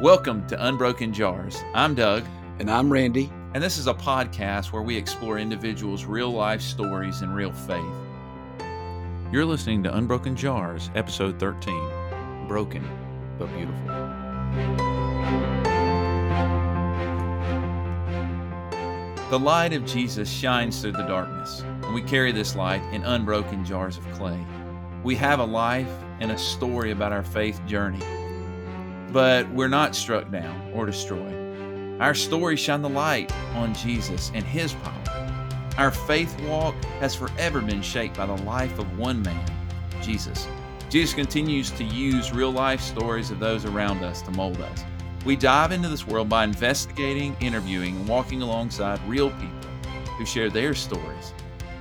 Welcome to Unbroken Jars. I'm Doug. And I'm Randy. And this is a podcast where we explore individuals' real life stories and real faith. You're listening to Unbroken Jars, episode 13 Broken but Beautiful. The light of Jesus shines through the darkness, and we carry this light in unbroken jars of clay. We have a life and a story about our faith journey, but we're not struck down or destroyed. Our stories shine the light on Jesus and His power. Our faith walk has forever been shaped by the life of one man, Jesus. Jesus continues to use real life stories of those around us to mold us. We dive into this world by investigating, interviewing, and walking alongside real people who share their stories,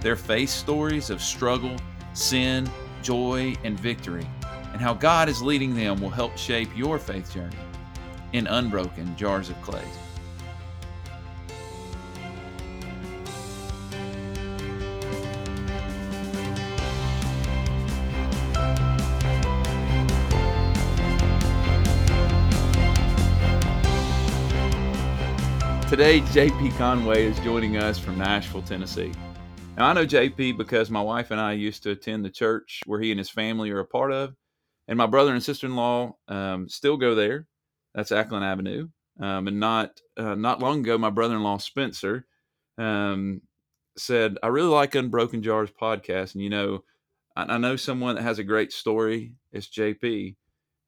their faith stories of struggle, sin, joy, and victory, and how God is leading them will help shape your faith journey in unbroken jars of clay. Today, JP Conway is joining us from Nashville, Tennessee. Now, I know JP because my wife and I used to attend the church where he and his family are a part of, and my brother and sister in law um, still go there. That's Acklen Avenue. Um, and not uh, not long ago, my brother in law Spencer um, said, "I really like Unbroken Jars podcast, and you know, I, I know someone that has a great story. It's JP."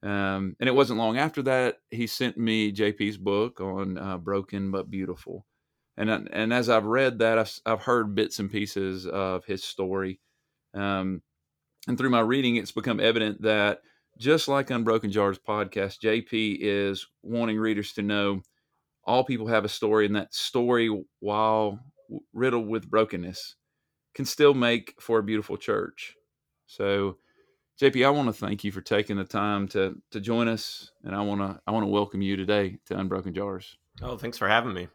Um, and it wasn't long after that he sent me JP's book on uh, Broken but Beautiful, and and as I've read that, I've, I've heard bits and pieces of his story, um, and through my reading, it's become evident that just like Unbroken Jars podcast, JP is wanting readers to know all people have a story, and that story, while riddled with brokenness, can still make for a beautiful church. So JP, I want to thank you for taking the time to to join us, and I want to I want to welcome you today to Unbroken Jars. Oh, thanks for having me.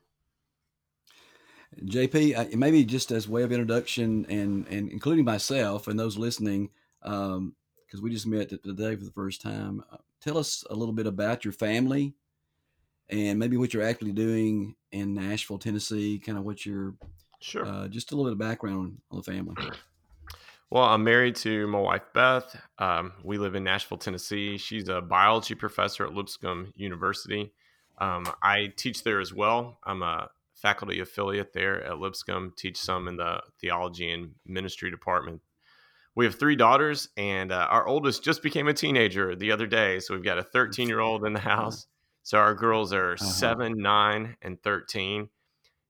JP, maybe just as way of introduction, and and including myself and those listening, because um, we just met today for the first time. Uh, tell us a little bit about your family, and maybe what you're actually doing in Nashville, Tennessee. Kind of what you're, sure, uh, just a little bit of background on the family. Well, I'm married to my wife, Beth. Um, we live in Nashville, Tennessee. She's a biology professor at Lipscomb University. Um, I teach there as well. I'm a faculty affiliate there at Lipscomb, teach some in the theology and ministry department. We have three daughters, and uh, our oldest just became a teenager the other day. So we've got a 13 year old in the house. So our girls are uh-huh. seven, nine, and 13.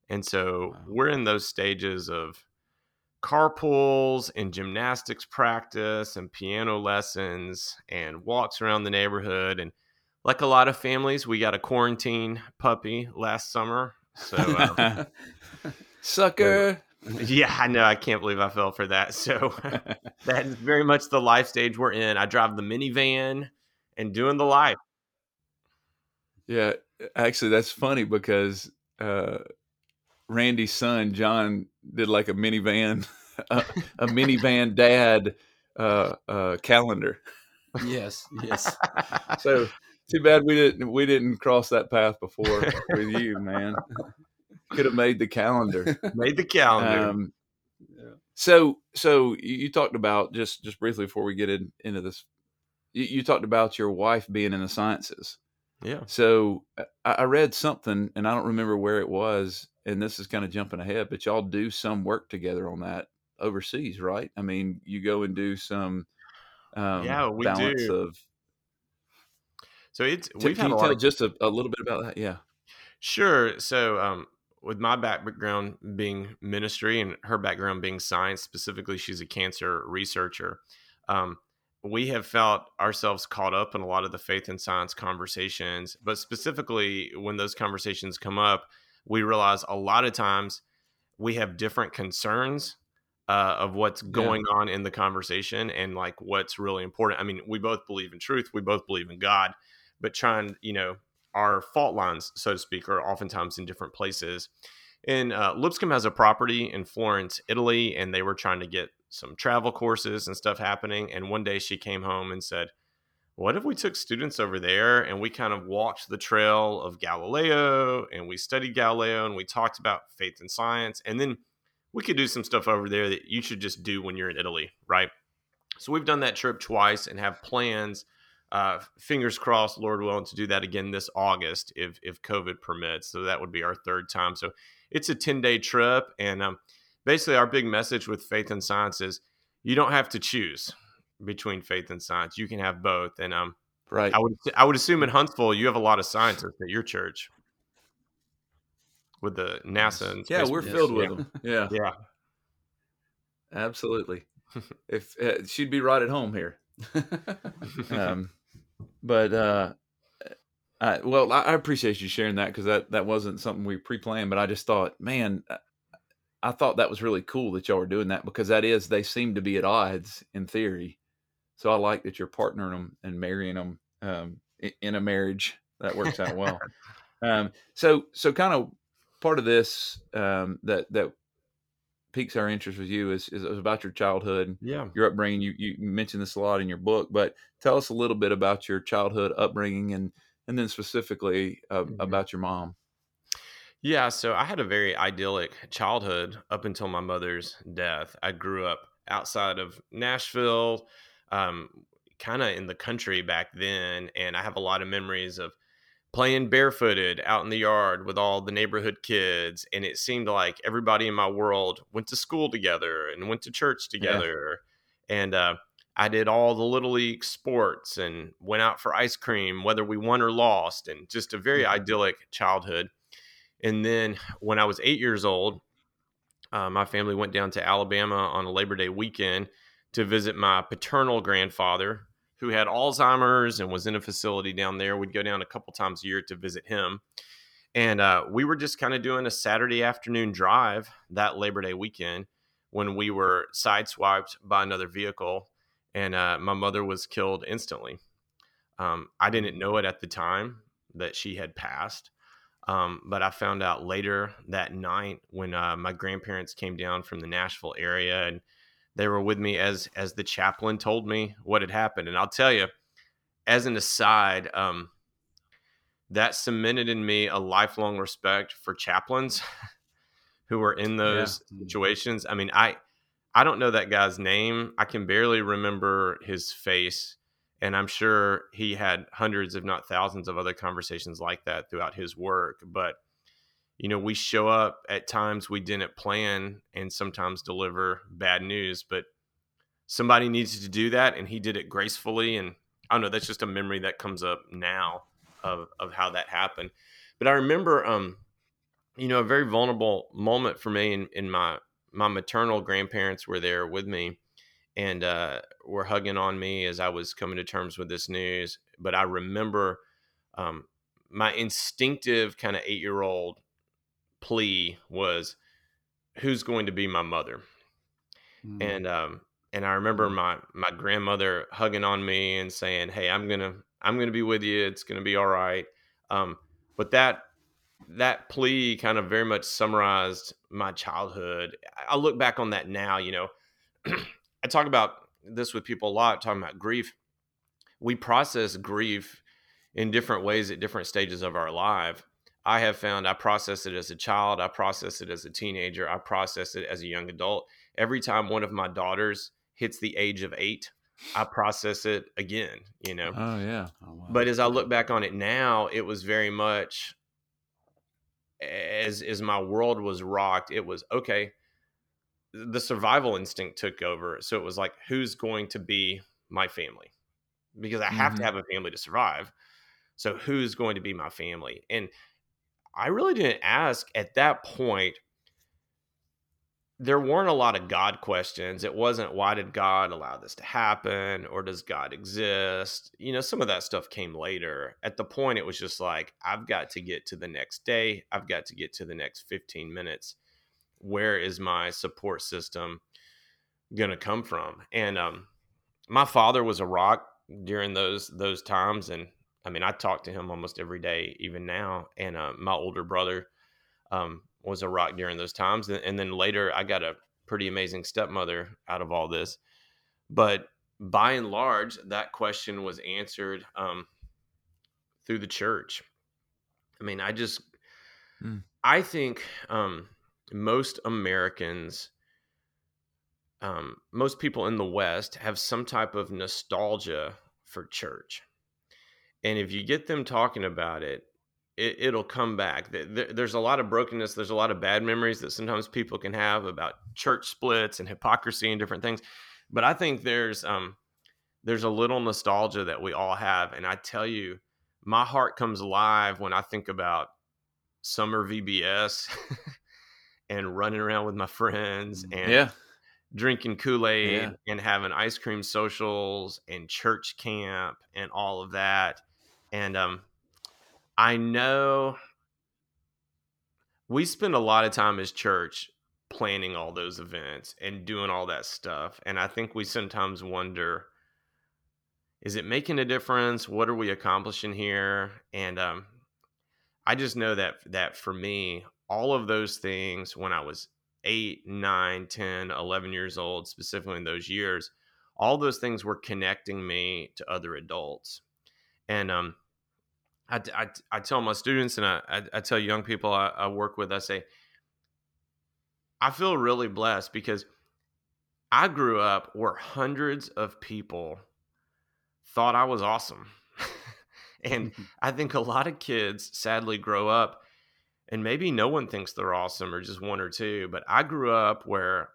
And so we're in those stages of carpools and gymnastics practice and piano lessons and walks around the neighborhood and like a lot of families we got a quarantine puppy last summer so uh, sucker. Yeah i know i can't believe i fell for that. So that is very much the life stage we're in. I drive the minivan and doing the life. Yeah actually that's funny because uh Randy's son John did like a minivan, a, a minivan dad uh, uh, calendar. Yes, yes. so too bad we didn't we didn't cross that path before with you, man. Could have made the calendar. Made the calendar. Um, yeah. So so you talked about just just briefly before we get in, into this. You, you talked about your wife being in the sciences. Yeah. So I, I read something, and I don't remember where it was and this is kind of jumping ahead, but y'all do some work together on that overseas, right? I mean, you go and do some um, yeah, we balance do. of. So it's we've can you tell of, just a, a, little bit about that? Yeah, sure. So um, with my background being ministry and her background being science, specifically, she's a cancer researcher. Um, we have felt ourselves caught up in a lot of the faith and science conversations, but specifically when those conversations come up, we realize a lot of times we have different concerns uh, of what's going yeah. on in the conversation and like what's really important. I mean, we both believe in truth, we both believe in God, but trying, you know, our fault lines, so to speak, are oftentimes in different places. And uh, Lipscomb has a property in Florence, Italy, and they were trying to get some travel courses and stuff happening. And one day she came home and said, what if we took students over there and we kind of walked the trail of Galileo and we studied Galileo and we talked about faith and science and then we could do some stuff over there that you should just do when you're in Italy, right? So we've done that trip twice and have plans uh, fingers crossed, Lord willing, to do that again this August if if COVID permits. So that would be our third time. So it's a ten day trip, and um, basically our big message with faith and science is you don't have to choose between faith and science. You can have both. And um, right, I would I would assume in Huntsville you have a lot of scientists at your church with the NASA. And yeah, we're filled with them. Yeah, yeah, absolutely. if uh, she'd be right at home here. um, but uh, I, well, I, I appreciate you sharing that because that that wasn't something we pre-planned. But I just thought, man, I thought that was really cool that y'all were doing that because that is they seem to be at odds in theory. So I like that you're partnering them and marrying them um, in, in, a marriage that works out well. um, so so kind of part of this um, that that piques our interest with you is, is, about your childhood, yeah, your upbringing. You you mentioned this a lot in your book, but tell us a little bit about your childhood upbringing and and then specifically uh, mm-hmm. about your mom. Yeah, so I had a very idyllic childhood up until my mother's death. I grew up outside of Nashville, um, kind of in the country back then, and I have a lot of memories of playing barefooted out in the yard with all the neighborhood kids and it seemed like everybody in my world went to school together and went to church together yeah. and uh, i did all the little league sports and went out for ice cream whether we won or lost and just a very mm-hmm. idyllic childhood and then when i was eight years old uh, my family went down to alabama on a labor day weekend to visit my paternal grandfather who had Alzheimer's and was in a facility down there. We'd go down a couple times a year to visit him. And uh, we were just kind of doing a Saturday afternoon drive that Labor Day weekend when we were sideswiped by another vehicle, and uh, my mother was killed instantly. Um, I didn't know it at the time that she had passed, um, but I found out later that night when uh, my grandparents came down from the Nashville area and they were with me as as the chaplain told me what had happened. And i'll tell you as an aside um, that cemented in me a lifelong respect for chaplains who were in those yeah. situations. I mean i i don't know that guy's name. I can barely remember his face. And i'm sure he had hundreds if not thousands of other conversations like that throughout his work. But you know, we show up at times we didn't plan and sometimes deliver bad news, but somebody needs to do that and he did it gracefully. And I don't know, that's just a memory that comes up now of, of how that happened. But I remember, um, you know, a very vulnerable moment for me in, in my, my maternal grandparents were there with me and uh, were hugging on me as I was coming to terms with this news. But I remember um, my instinctive kind of eight year old plea was who's going to be my mother? Mm. and um and i remember mm. my my grandmother hugging on me and saying hey i'm gonna i'm gonna be with you. It's gonna be all right. Um but that that plea kind of very much summarized my childhood. I look back on that now you know. I talk about this with people a lot talking about grief. We process grief in different ways at different stages of our life I have found I process it as a child, I process it as a teenager, I process it as a young adult. Every time one of my daughters hits the age of eight, I process it again, you know. Oh yeah. Oh, wow. But as I look back on it now, it was very much as as my world was rocked, it was okay. The survival instinct took over. So it was like, who's going to be my family? Because I have mm-hmm. to have a family to survive. So who's going to be my family? And I really didn't ask at that point. There weren't a lot of God questions. It wasn't why did God allow this to happen or does God exist? You know, some of that stuff came later. At the point, it was just like, I've got to get to the next day. I've got to get to the next 15 minutes. Where is my support system going to come from? And um, my father was a rock during those those times and I mean, I talk to him almost every day, even now. And uh, my older brother um, was a rock during those times. And, and, then later, I got a pretty amazing stepmother out of all this. But by and large, that question was answered um, through the church. I mean, I just, mm. I think um, most Americans, um, most people in the West have some type of nostalgia for church. And if you get them talking about it, it, will come back. There's a lot of brokenness. There's a lot of bad memories that sometimes people can have about church splits and hypocrisy and different things. But I think there's um, there's a little nostalgia that we all have, and I tell you, my heart comes alive when I think about summer VBS and running around with my friends mm, and yeah. drinking Kool Aid yeah. and having ice cream socials and church camp and all of that. And um, I know we spend a lot of time as church planning all those events and doing all that stuff. And I think we sometimes wonder is it making a difference? What are we accomplishing here? And um, I just know that that for me, all of those things when I was 8, 9, 10, 11 years old, specifically in those years, all those things were connecting me to other adults. And um, I, I, I tell my students and I, I, I tell young people I, I work with, I say, I feel really blessed because I grew up where hundreds of people thought I was awesome. and mm-hmm. I think a lot of kids sadly grow up and maybe no one thinks they're awesome or just one or two. But I grew up where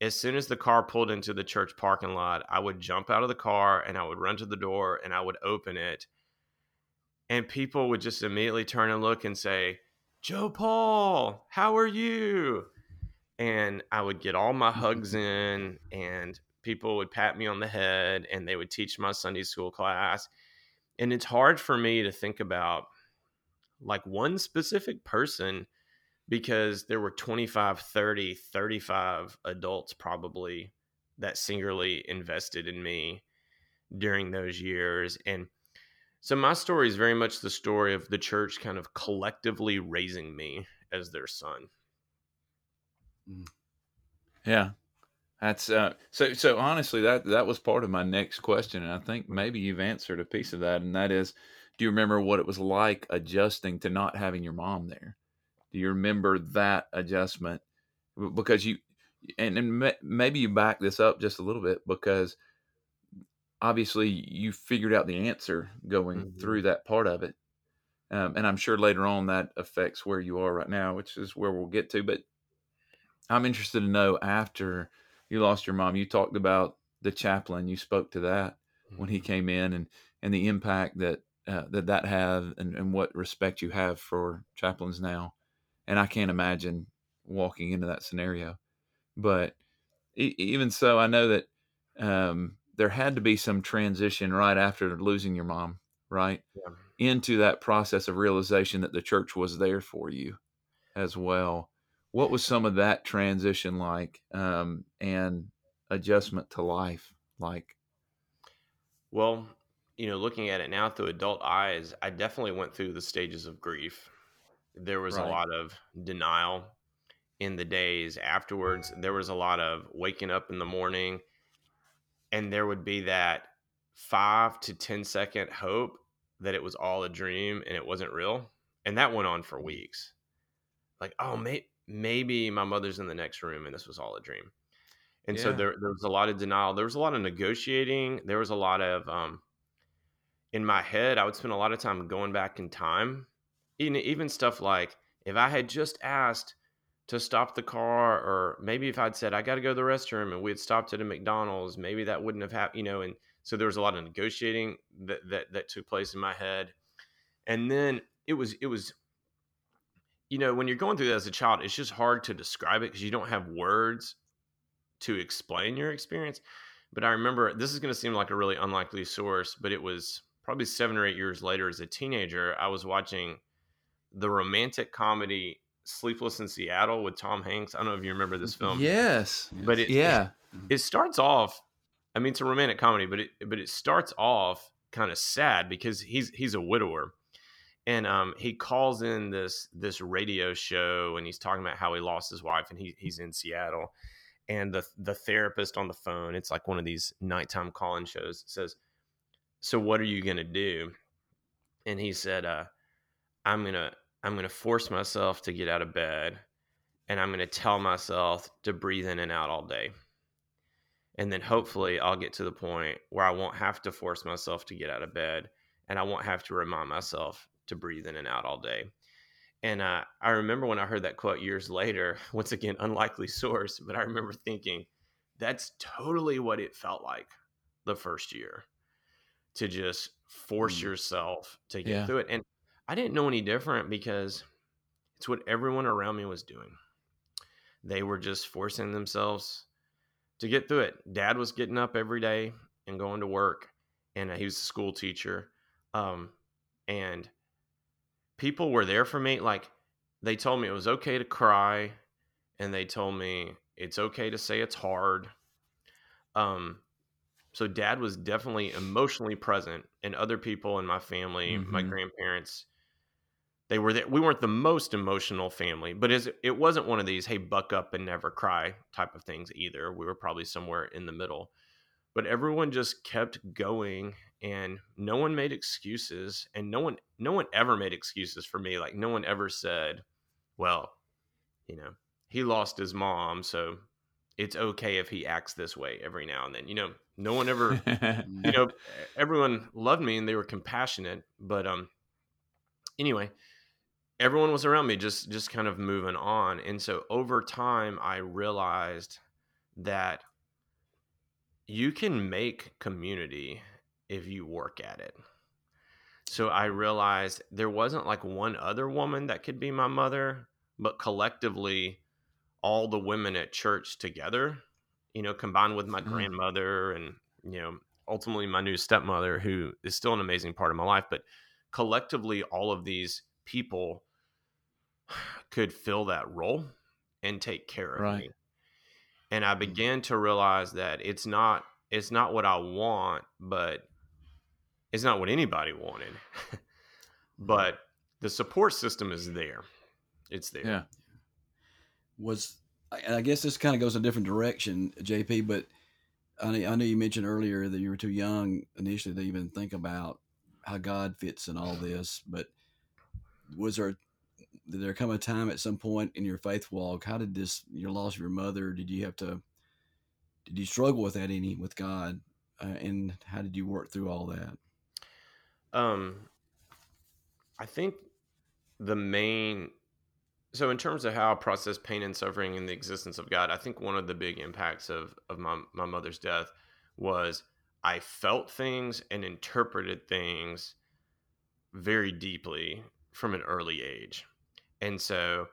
as soon as the car pulled into the church parking lot, I would jump out of the car and I would run to the door and I would open it. And people would just immediately turn and look and say, Joe Paul, how are you? And I would get all my hugs in and people would pat me on the head and they would teach my Sunday school class. And it's hard for me to think about like one specific person because there were 25, 30, 35 adults probably that singularly invested in me during those years. And so my story is very much the story of the church kind of collectively raising me as their son. Mm. Yeah. That's uh, so. So honestly, that that was part of my next question, and I think maybe you've answered a piece of that, and that is, do you remember what it was like adjusting to not having your mom there? Do you remember that adjustment? Because you, and, and maybe you back this up just a little bit because obviously you figured out the answer going mm-hmm. through that part of it, um, and I'm sure later on that affects where you are right now, which is where we'll get to. But I'm interested to know after you lost your mom. You talked about the chaplain. You spoke to that when he mm-hmm. came in, and and the impact that uh, that that had, and, and what respect you have for chaplains now. And I can't imagine walking into that scenario. But e- even so, I know that um, there had to be some transition right after losing your mom, right? Yeah. Into that process of realization that the church was there for you as well what was some of that transition like um, and adjustment to life like well you know looking at it now through adult eyes i definitely went through the stages of grief there was right. a lot of denial in the days afterwards there was a lot of waking up in the morning and there would be that five to ten second hope that it was all a dream and it wasn't real and that went on for weeks like oh mate maybe my mother's in the next room and this was all a dream. And yeah. so there, there was a lot of denial. There was a lot of negotiating. There was a lot of, um, in my head, I would spend a lot of time going back in time. Even, even stuff like if I had just asked to stop the car, or maybe if I'd said, I got to go to the restroom and we had stopped at a McDonald's, maybe that wouldn't have happened, you know. And so there was a lot of negotiating that, that, that took place in my head. And then it was, it was you know, when you're going through that as a child, it's just hard to describe it because you don't have words to explain your experience. But I remember this is going to seem like a really unlikely source, but it was probably seven or eight years later as a teenager. I was watching the romantic comedy Sleepless in Seattle with Tom Hanks. I don't know if you remember this film. Yes, but it, yeah, it, it starts off. I mean, it's a romantic comedy, but it but it starts off kind of sad because he's he's a widower and um, he calls in this this radio show and he's talking about how he lost his wife and he, he's in Seattle and the the therapist on the phone it's like one of these nighttime call-in shows says so what are you going to do and he said uh, i'm going to i'm going to force myself to get out of bed and i'm going to tell myself to breathe in and out all day and then hopefully i'll get to the point where i won't have to force myself to get out of bed and i won't have to remind myself to breathe in and out all day and uh, I remember when I heard that quote years later, once again, unlikely source, but I remember thinking, that's totally what it felt like the first year to just force mm. yourself to get yeah. through it. And I didn't know any different because it's what everyone around me was doing. They were just forcing themselves to get through it. Dad was getting up every day and going to work, and uh, he was a school teacher. Um, and people were there for me. Like they told me it was okay to cry, and they told me it's okay to say it's hard. Um, so dad was definitely emotionally present, and other people in my family, mm-hmm. my grandparents, they were there. We weren't the most emotional family, but it wasn't one of these "hey, buck up and never cry" type of things either. We were probably somewhere in the middle, but everyone just kept going and no one made excuses and no one no one ever made excuses for me like no one ever said well you know he lost his mom so it's okay if he acts this way every now and then you know no one ever you know everyone loved me and they were compassionate but um anyway everyone was around me just just kind of moving on and so over time i realized that you can make community if you work at it. So I realized there wasn't like one other woman that could be my mother, but collectively, all the women at church together, you know, combined with my mm. grandmother and, you know, ultimately my new stepmother, who is still an amazing part of my life, but collectively, all of these people could fill that role and take care of right. me. And I mm. began to realize that it's not it's not what I want, but it's not what anybody wanted, but the support system is there. It's there. Yeah. Was I guess this kind of goes a different direction, JP. But I know, I know you mentioned earlier that you were too young initially to even think about how God fits in all this. But was there did there come a time at some point in your faith walk? How did this your loss of your mother? Did you have to? Did you struggle with that any with God? Uh, and how did you work through all that? Um, I think the main so in terms of how I process pain and suffering in the existence of God, I think one of the big impacts of of my my mother's death was I felt things and interpreted things very deeply from an early age. And so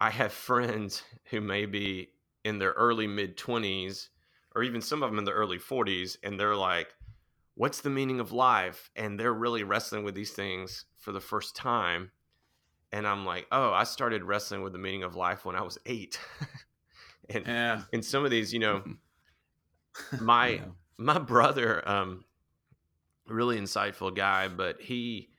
I have friends who may be in their early mid 20s or even some of them in the early 40s and they're like what's the meaning of life? And they're really wrestling with these things for the first time. And I'm like, oh, I started wrestling with the meaning of life when I was eight. and yeah. in some of these, you know, my yeah. my brother, um, really insightful guy, but he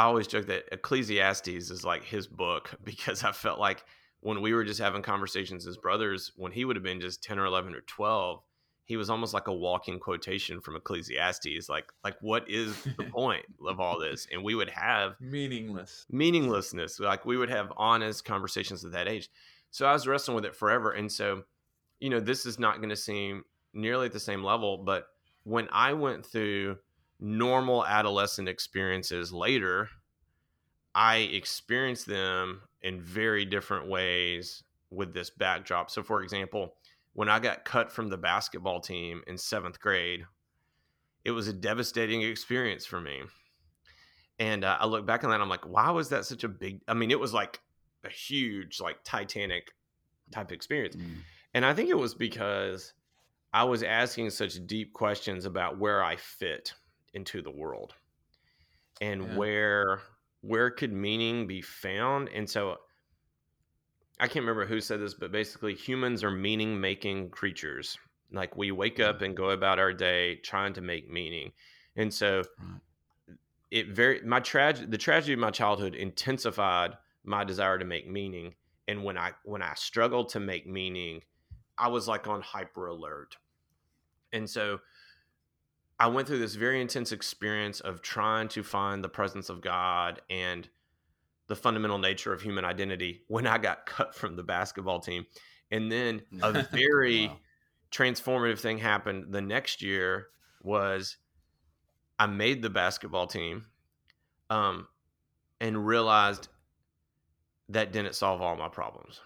I always joke that Ecclesiastes is like his book because I felt like when we were just having conversations as brothers, when he would have been just 10 or 11 or 12, he was almost like a walking quotation from Ecclesiastes. Like, like what is the point of all this? And we would have meaningless meaninglessness. Like we would have honest conversations at that age. So I was wrestling with it forever. And so, you know, this is not going to seem nearly at the same level, but when I went through normal adolescent experiences later, I experienced them in very different ways with this backdrop. So, for example, when I got cut from the basketball team in seventh grade, it was a devastating experience for me. And uh, I look back on that, I'm like, why was that such a big? I mean, it was like a huge, like Titanic type experience. Mm. And I think it was because I was asking such deep questions about where I fit into the world and yeah. where where could meaning be found. And so I can't remember who said this, but basically, humans are meaning making creatures. Like we wake up and go about our day trying to make meaning. And so, it very, my tragedy, the tragedy of my childhood intensified my desire to make meaning. And when I, when I struggled to make meaning, I was like on hyper alert. And so I went through this very intense experience of trying to find the presence of God and the fundamental nature of human identity when I got cut from the basketball team. And then a very wow. transformative thing happened the next year was I made the basketball team um, and realized that didn't solve all my problems.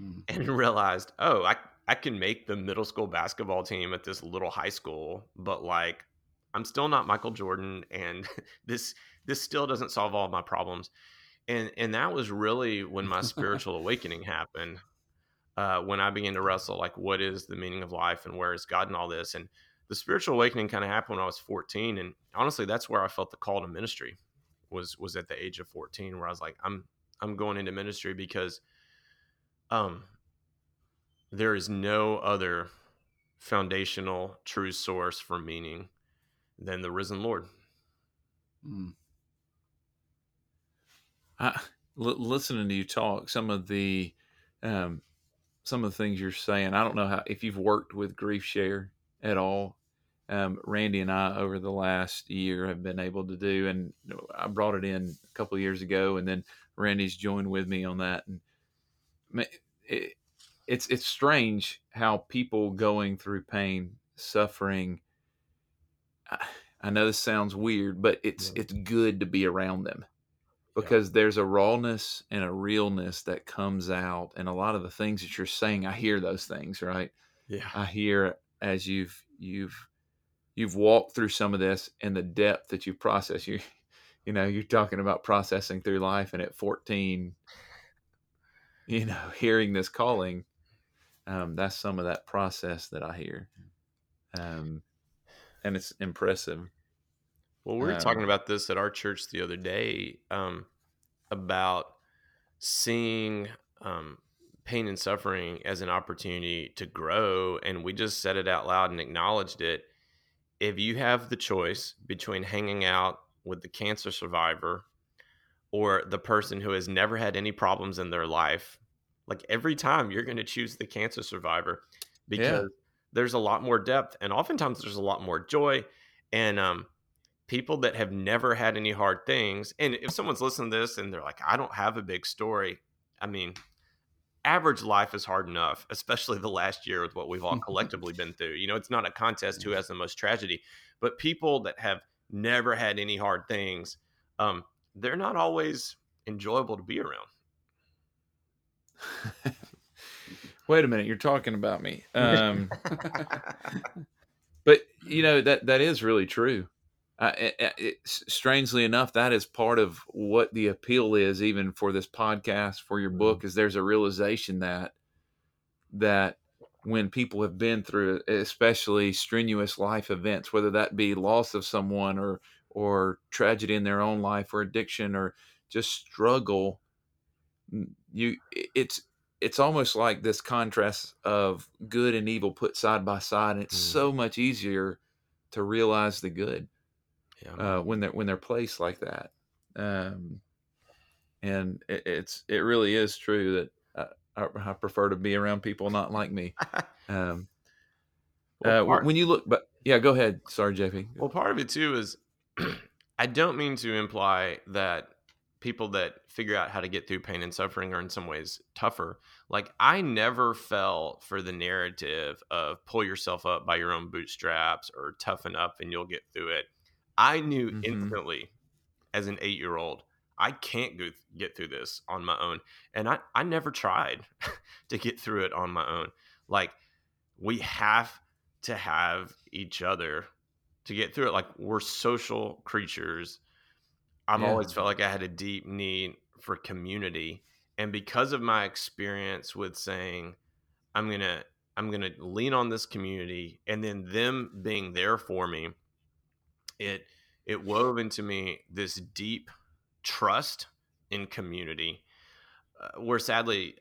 Mm-hmm. And realized, oh, I, I can make the middle school basketball team at this little high school, but like I'm still not Michael Jordan and this this still doesn't solve all my problems. And and that was really when my spiritual awakening happened. Uh, when I began to wrestle, like, what is the meaning of life and where is God and all this? And the spiritual awakening kind of happened when I was 14. And honestly, that's where I felt the call to ministry was was at the age of 14, where I was like, I'm I'm going into ministry because um there is no other foundational true source for meaning than the risen Lord. Mm. I, l- listening to you talk, some of the um, some of the things you're saying, I don't know how if you've worked with Grief Share at all. Um, Randy and I over the last year have been able to do, and I brought it in a couple years ago, and then Randy's joined with me on that, and it, it's it's strange how people going through pain, suffering. I, I know this sounds weird, but it's yeah. it's good to be around them because yeah. there's a rawness and a realness that comes out, and a lot of the things that you're saying, I hear those things, right? Yeah, I hear as you've you've you've walked through some of this and the depth that you process. You you know you're talking about processing through life, and at 14, you know, hearing this calling um, that's some of that process that I hear, um, and it's impressive. Well, we were um, talking about this at our church the other day um, about seeing um, pain and suffering as an opportunity to grow, and we just said it out loud and acknowledged it. If you have the choice between hanging out with the cancer survivor or the person who has never had any problems in their life like every time you're going to choose the cancer survivor because yeah. there's a lot more depth and oftentimes there's a lot more joy and um, people that have never had any hard things and if someone's listening to this and they're like i don't have a big story i mean average life is hard enough especially the last year with what we've all collectively been through you know it's not a contest who has the most tragedy but people that have never had any hard things um, they're not always enjoyable to be around Wait a minute, you're talking about me. Um, but you know that that is really true. Uh, it, it, strangely enough, that is part of what the appeal is, even for this podcast, for your book, mm-hmm. is there's a realization that that when people have been through, especially strenuous life events, whether that be loss of someone or or tragedy in their own life or addiction or just struggle you it's it's almost like this contrast of good and evil put side by side and it's mm. so much easier to realize the good yeah. uh, when they're when they're placed like that um, and it, it's it really is true that I, I, prefer to be around people not like me um, well, uh, part, when you look but yeah go ahead sorry jp well part of it too is i don't mean to imply that people that figure out how to get through pain and suffering are in some ways tougher. Like I never fell for the narrative of pull yourself up by your own bootstraps or toughen up and you'll get through it. I knew mm-hmm. instantly as an 8-year-old I can't go get through this on my own. And I I never tried to get through it on my own. Like we have to have each other to get through it like we're social creatures I've yeah. always felt like I had a deep need for community. And because of my experience with saying, I'm going to, I'm going to lean on this community and then them being there for me, it, it wove into me this deep trust in community uh, where sadly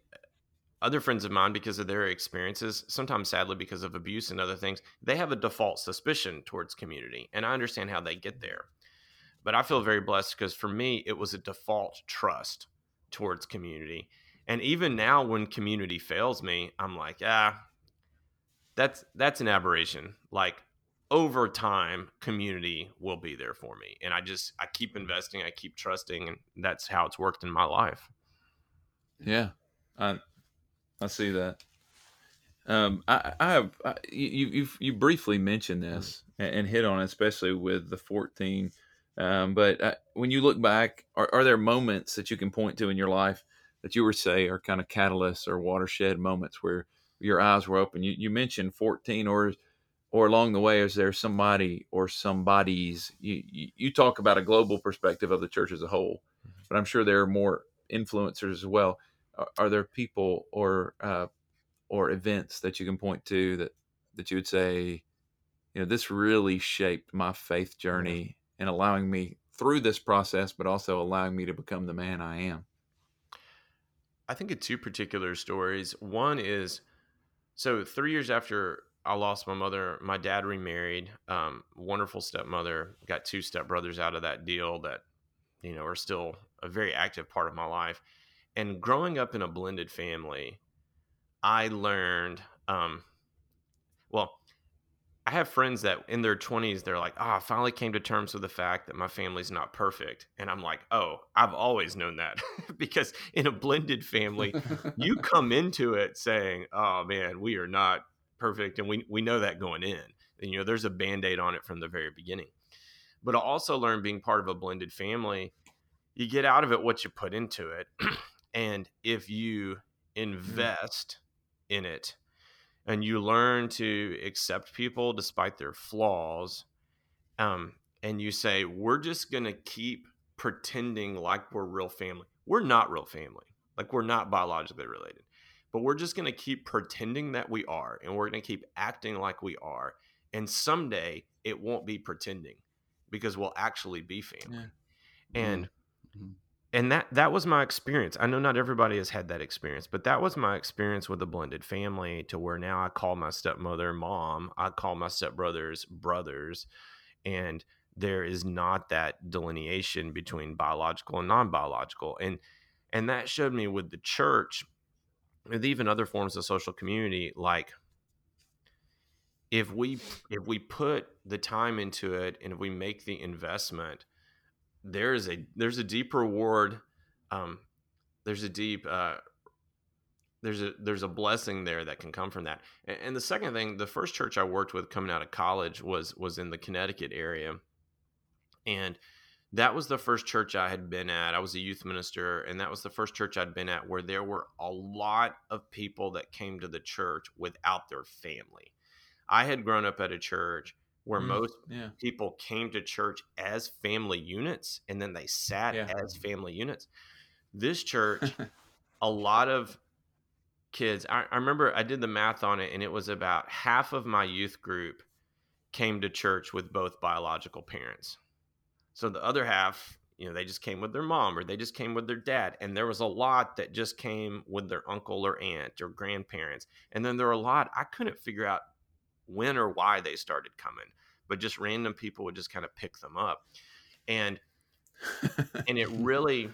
other friends of mine because of their experiences sometimes sadly because of abuse and other things they have a default suspicion towards community and i understand how they get there but I feel very blessed because for me, it was a default trust towards community. And even now, when community fails me, I'm like, ah, that's that's an aberration. Like over time, community will be there for me, and I just I keep investing, I keep trusting, and that's how it's worked in my life. Yeah, I I see that. Um, I, I have I, you you you briefly mentioned this and, and, hit on it, especially with the fourteen. Um, but uh, when you look back, are, are there moments that you can point to in your life that you would say are kind of catalysts or watershed moments where your eyes were open? You you mentioned fourteen, or or along the way, is there somebody or somebody's? You you, you talk about a global perspective of the church as a whole, mm-hmm. but I'm sure there are more influencers as well. Are, are there people or uh, or events that you can point to that that you would say, you know, this really shaped my faith journey and allowing me through this process, but also allowing me to become the man I am? I think of two particular stories. One is so three years after I lost my mother, my dad remarried. Um, wonderful stepmother. Got two stepbrothers out of that deal that, you know, are still a very active part of my life. And growing up in a blended family, I learned, um, well, I have friends that in their 20s, they're like, oh, I finally came to terms with the fact that my family's not perfect. And I'm like, oh, I've always known that because in a blended family, you come into it saying, oh, man, we are not perfect. And we, we know that going in. And, you know, there's a band aid on it from the very beginning. But I also learned being part of a blended family, you get out of it what you put into it. and if you mm. invest, in it and you learn to accept people despite their flaws um, and you say we're just going to keep pretending like we're real family. We're not real family. Like we're not biologically related. But we're just going to keep pretending that we are and we're going to keep acting like we are and someday it won't be pretending because we'll actually be family. Yeah. and mm-hmm and that that was my experience. I know not everybody has had that experience, but that was my experience with a blended family to where now I call my stepmother mom, I call my stepbrothers brothers, and there is not that delineation between biological and non-biological. And and that showed me with the church, with even other forms of social community, like if we if we put the time into it and if we make the investment there's a there's a deep reward um there's a deep uh there's a there's a blessing there that can come from that. And, and, the second thing the first church i worked with coming out of college was was in the connecticut area. And that was the first church i had been at. I was a youth minister and that was the first church i'd been at where there were a lot of people that came to the church without their family. I had grown up at a church where mm, most yeah. people came to church as family units and then they sat yeah. as family units. This church, a lot of kids, I, I, remember I did the math on it and it was about half of my youth group came to church with both biological parents. So the other half, you know, they just came with their mom or they just came with their dad. And there was a lot that just came with their uncle or aunt or grandparents. And then there were a lot I couldn't figure out when or why they started coming, but just random people would just kind of pick them up. And and it really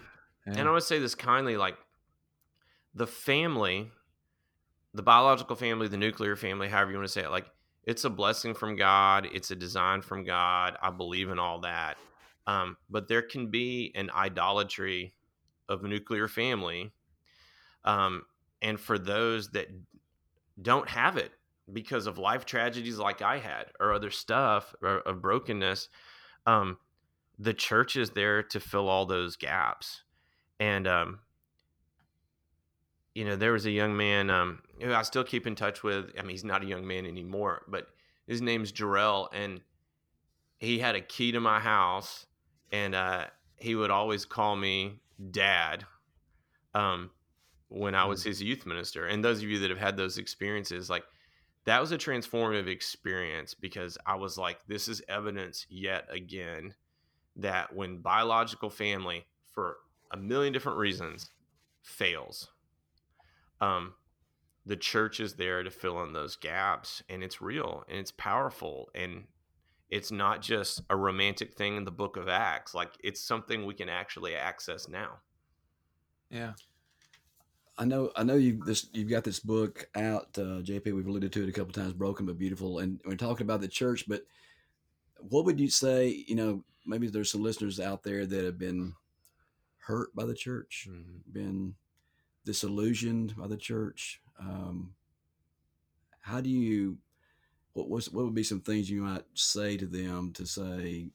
yeah. and I would say this kindly, like the family, the biological family, the nuclear family, however you want to say it, like it's a blessing from God, it's a design from God. I believe in all that. Um, but there can be an idolatry of nuclear family. Um, and for those that don't have it, because of life tragedies like I had or other stuff or, of brokenness, um, the church is there to fill all those gaps. And, um, you know, there was a young man um, who I still keep in touch with. I mean, he's not a young man anymore, but his name's Jarrell. And he had a key to my house. And uh, he would always call me dad um, when I was mm. his youth minister. And those of you that have had those experiences, like, that was a transformative experience because I was like, this is evidence yet again that when biological family, for a million different reasons, fails, um, the church is there to fill in those gaps, and it's real and it's powerful, and it's not just a romantic thing in the Book of Acts. Like it's something we can actually access now. Yeah. I know, I know you this you've got this book out, uh, JP. We've alluded to it a couple times, "Broken but Beautiful," and we're talking about the church. But what would you say? You know, maybe there's some listeners out there that have been hurt by the church, mm-hmm. been disillusioned by the church. Um, how do you? What was what would be some things you might say to them to say,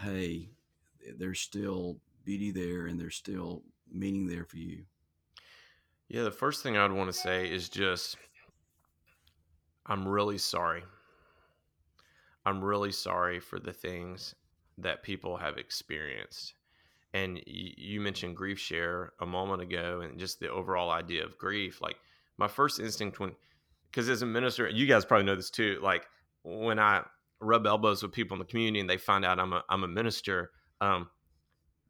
"Hey, there's still beauty there, and there's still meaning there for you." Yeah, the first thing I'd want to say is just I'm really sorry. I'm really sorry for the things that people have experienced. And you mentioned GriefShare a moment ago and just the overall idea of grief. Like my first instinct when because as a minister, you guys probably know this too, like when I rub elbows with people in the community and they find out I'm a I'm a minister, um,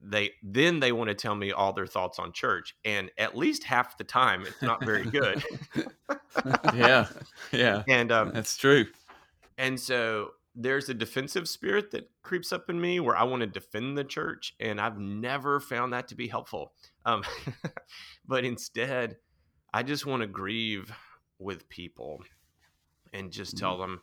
they then they want to tell me all their thoughts on church and at least half the time it's not very good. Yeah yeah and um, that's true. and so there's a defensive spirit that creeps up in me where i want to defend the church and i've never found that to be helpful. Um, but instead i just want to grieve with people and just tell mm-hmm. them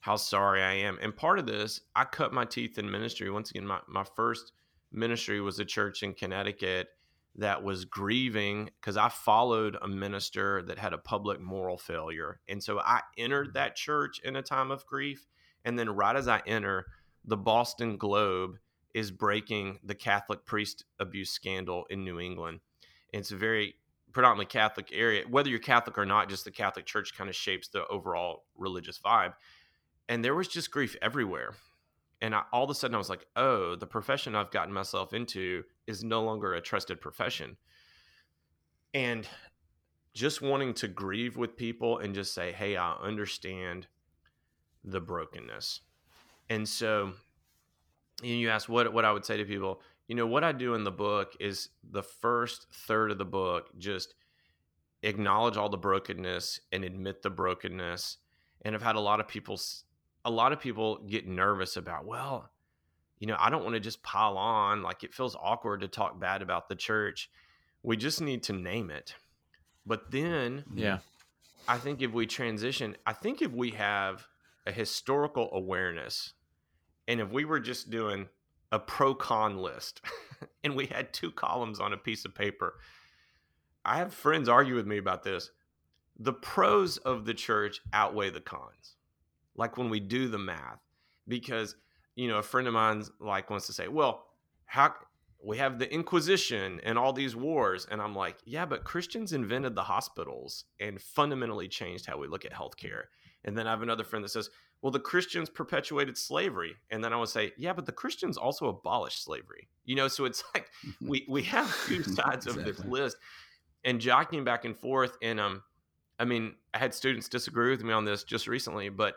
how sorry i am. And part of this i cut my teeth in ministry. Once again my, my first ministry was a church in Connecticut that was grieving because I followed a minister that had a public moral failure. And so I entered mm. that church in a time of grief. And then, right as I enter, the Boston Globe is breaking the Catholic priest abuse scandal in New England. And it's a very predominantly Catholic area. Whether you're Catholic or not, just the Catholic Church kind of shapes the overall religious vibe. And there was just grief everywhere and I, all of a sudden I was like, oh, the profession I've gotten myself into is no longer a trusted profession. And just wanting to grieve with people and just say, hey, I understand the brokenness. And so, and you ask what what I would say to people. You know, what I do in the book is the first third of the book just acknowledge all the brokenness and admit the brokenness. And I've had a lot of people a lot of people get nervous about, well, you know, I don't want to just pile on. Like it feels awkward to talk bad about the church. We just need to name it. But then, yeah, I think if we transition, I think if we have a historical awareness and if we were just doing a pro con list and we had two columns on a piece of paper, I have friends argue with me about this. The pros of the church outweigh the cons like when we do the math because you know a friend of mine like wants to say well how we have the inquisition and all these wars and i'm like yeah but christians invented the hospitals and fundamentally changed how we look at healthcare. And then i have another friend that says well the christians perpetuated slavery. And then i would say yeah but the christians also abolished slavery. You know so it's like we we have two sides exactly. of this list and jockeying back and forth and um i mean i had students disagree with me on this just recently but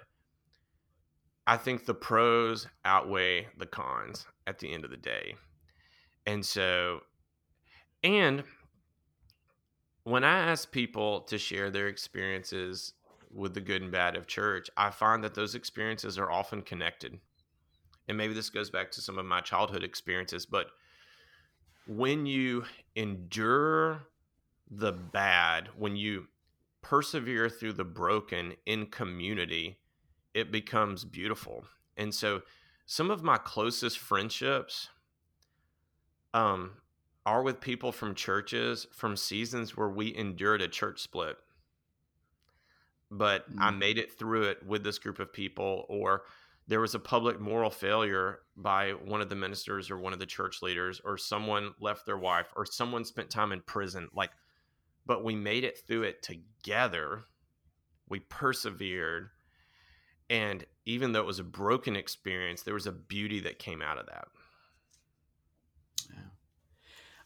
I think the pros outweigh the cons at the end of the day. And so, and when I ask people to share their experiences with the good and bad of church, I find that those experiences are often connected. And maybe this goes back to some of my childhood experiences, but when you endure the bad, when you persevere through the broken in community, it becomes beautiful. And so some of my closest friendships um, are with people from churches from seasons where we endured a church split. But mm. I made it through it with this group of people, or there was a public moral failure by one of the ministers or one of the church leaders, or someone left their wife, or someone spent time in prison. Like, but we made it through it together. We persevered and even though it was a broken experience there was a beauty that came out of that yeah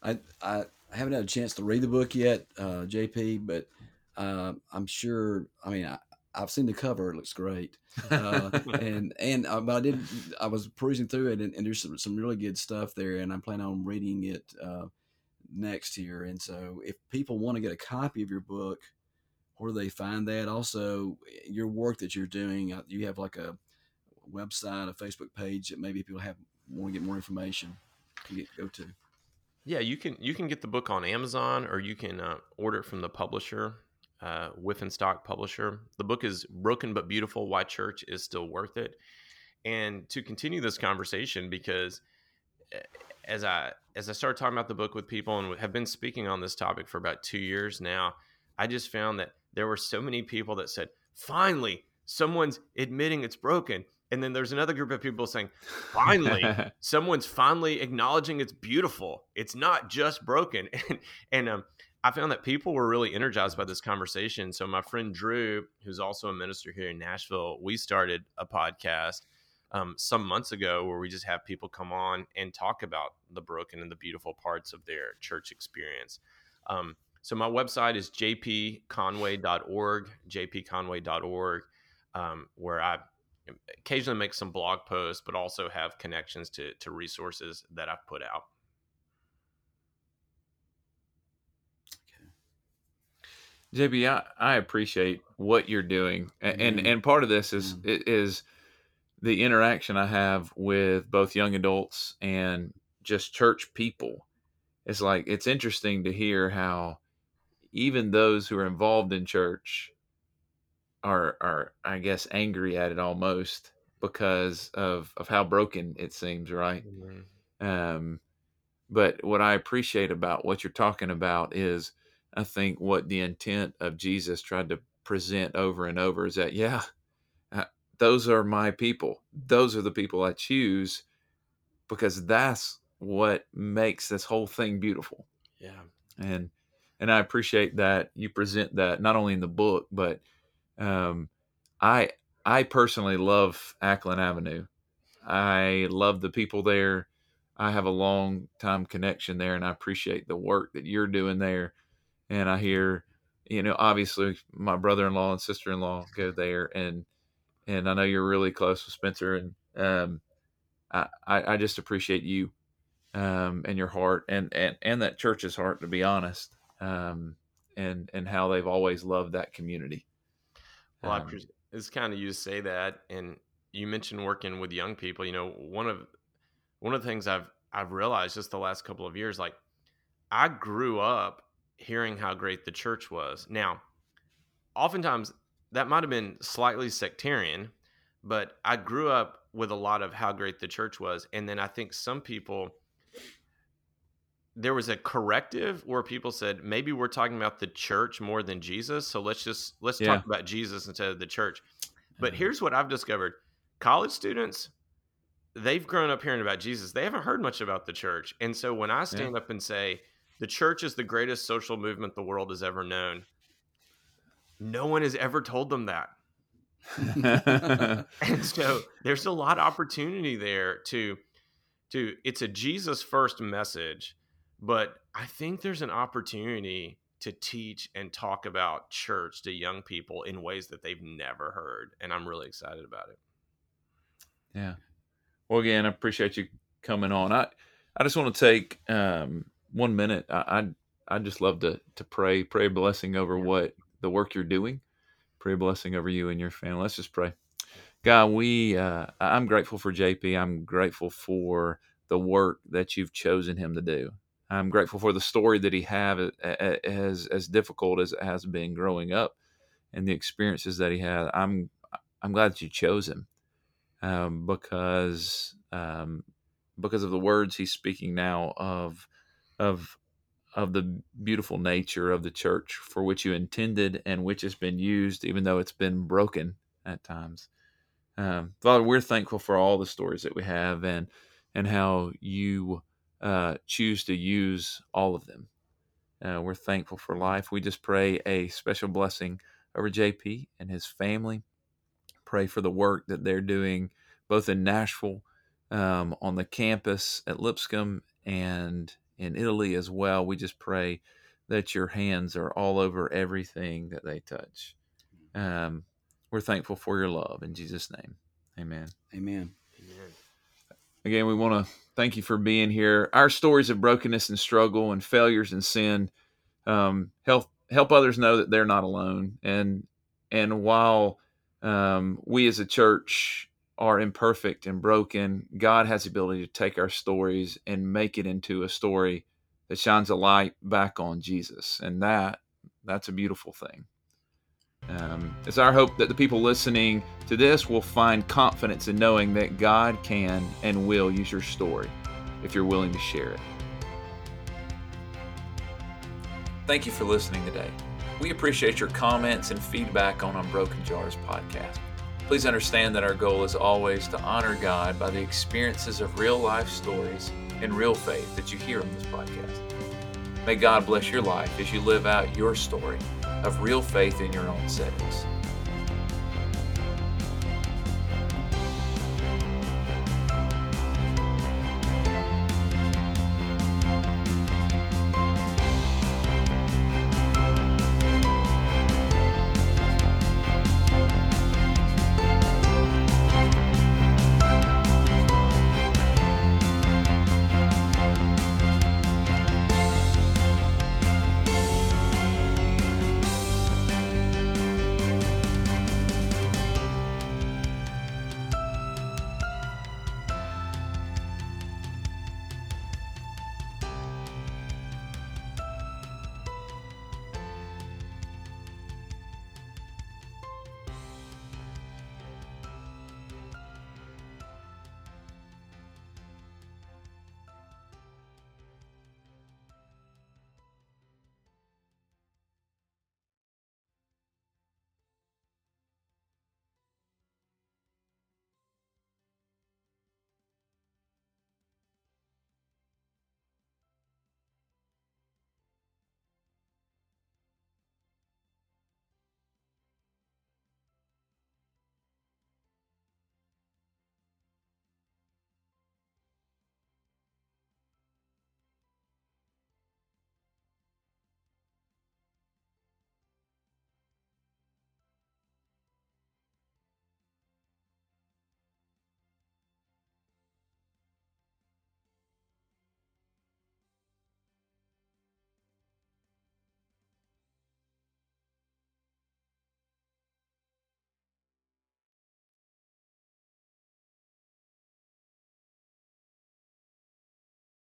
i i haven't had a chance to read the book yet uh, jp but uh, i'm sure i mean I, I've seen the cover; it looks great, uh, and and uh, but I did. I was perusing through it, and, and, there's some, some really good stuff there, and I'm planning on reading it uh, next year. And so, if people want to get a copy of your book, where they find that? Also, your work that you're doing, uh, you have like a website, a Facebook page that maybe people have want to get more information to get, go to. Yeah, you can you can get the book on Amazon or you can uh, order it from the publisher, uh, Stock Publisher. The book is Broken but Beautiful: Why Church is Still Worth It. And to continue this conversation, because eh, as I as I started talking about the book with people and have been speaking on this topic for about two years now, I just found that there were so many people that said, "Finally, someone's admitting it's broken." And then there's another group of people saying, finally, someone's finally acknowledging it's beautiful. It's not just broken. And, and um, I found that people were really energized by this conversation. So my friend Drew, who's also a minister here in Nashville, we started a podcast um, some months ago where we just have people come on and talk about the broken and the beautiful parts of their church experience. Um, so my website is jpconway.org, jpconway.org, um, where I occasionally make some blog posts, but also have connections to, to resources that I've put out. JP, I, I appreciate what you're doing, and and, and part of this is mm. is the interaction I have with both young adults and just church people. It's like it's interesting to hear how even those who are involved in church are are I guess angry at it almost because of of how broken it seems, right? Mm-hmm. Um, but what I appreciate about what you're talking about is I think what the intent of Jesus tried to present over and over is that, yeah, uh, those are my people. Those are the people I choose because that's what makes this whole thing beautiful. Yeah. And, and I appreciate that you present that not only in the book, but, um, I, I personally love Acklen Avenue. I love the people there. I have a long time connection there and I appreciate the work that you're doing there and I hear, you know, obviously my brother-in-law and sister-in-law go there, and and I know you're really close with Spencer, and um, I I just appreciate you, um, and your heart, and and and that church's heart, to be honest, um, and and how they've always loved that community. Well, um, I it's kind of you to say that, and you mentioned working with young people. You know, one of one of the things I've I've realized just the last couple of years, like I grew up hearing how great the church was. Now, oftentimes that might have been slightly sectarian, but I grew up with a lot of how great the church was. And then I think some people, there was a corrective where people said, maybe we're talking about the church more than Jesus. So let's just, let's yeah. talk about Jesus instead of the church. But here's what I've discovered college students, they've grown up hearing about Jesus. They haven't heard much about the church. And so when I stand yeah. up and say, the church is the greatest social movement the world has ever known. No one has ever told them that. and so there's a lot of opportunity there to to it's a Jesus first message, but I think there's an opportunity to teach and talk about church to young people in ways that they've never heard and I'm really excited about it. Yeah. Well again, I appreciate you coming on. I I just want to take um one minute, I I I just love to to pray, pray a blessing over what the work you're doing, pray a blessing over you and your family. Let's just pray. God, we uh, I'm grateful for JP. I'm grateful for the work that you've chosen him to do. I'm grateful for the story that he have as as difficult as it has been growing up, and the experiences that he had. I'm I'm glad that you chose him um, because um, because of the words he's speaking now of of of the beautiful nature of the church for which you intended and which has been used, even though it's been broken at times. Um, Father, we're thankful for all the stories that we have and and how you uh, choose to use all of them. Uh, we're thankful for life. We just pray a special blessing over JP and his family. Pray for the work that they're doing both in Nashville, um, on the campus at Lipscomb, and in Italy as well. We just pray that your hands are all over everything that they touch. Um, we're thankful for your love in Jesus' name. Amen. Amen. Amen. Again, we want to thank you for being here. Our stories of brokenness and struggle and failures and sin um, help help others know that they're not alone. And and while um, we as a church are imperfect and broken, God has the ability to take our stories and make it into a story that shines a light back on Jesus. And that that's a beautiful thing. Um, it's our hope that the people listening to this will find confidence in knowing that God can and will use your story if you're willing to share it. Thank you for listening today. We appreciate your comments and feedback on Unbroken Jars podcast. Please understand that our goal is always to honor God by the experiences of real life stories and real faith that you hear on this podcast. May God bless your life as you live out your story of real faith in your own settings.